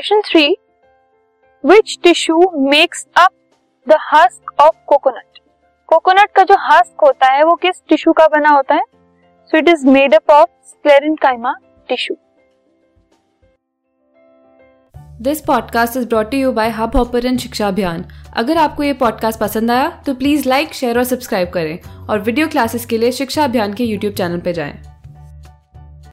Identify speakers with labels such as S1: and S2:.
S1: Question three which tissue makes up the husk of coconut coconut का जो husk होता है, वो किस टिश्यू का बना होता है? So it is made up of sclerenchyma tissue
S2: this podcast is brought you by Hub Hopper Shiksha Abhiyan अगर आपको ये पॉडकास्ट पसंद आया तो प्लीज़ लाइक शेयर और सब्सक्राइब करें। और वीडियो क्लासेस के लिए शिक्षा अभियान के यूट्यूब चैनल पर जाएँ।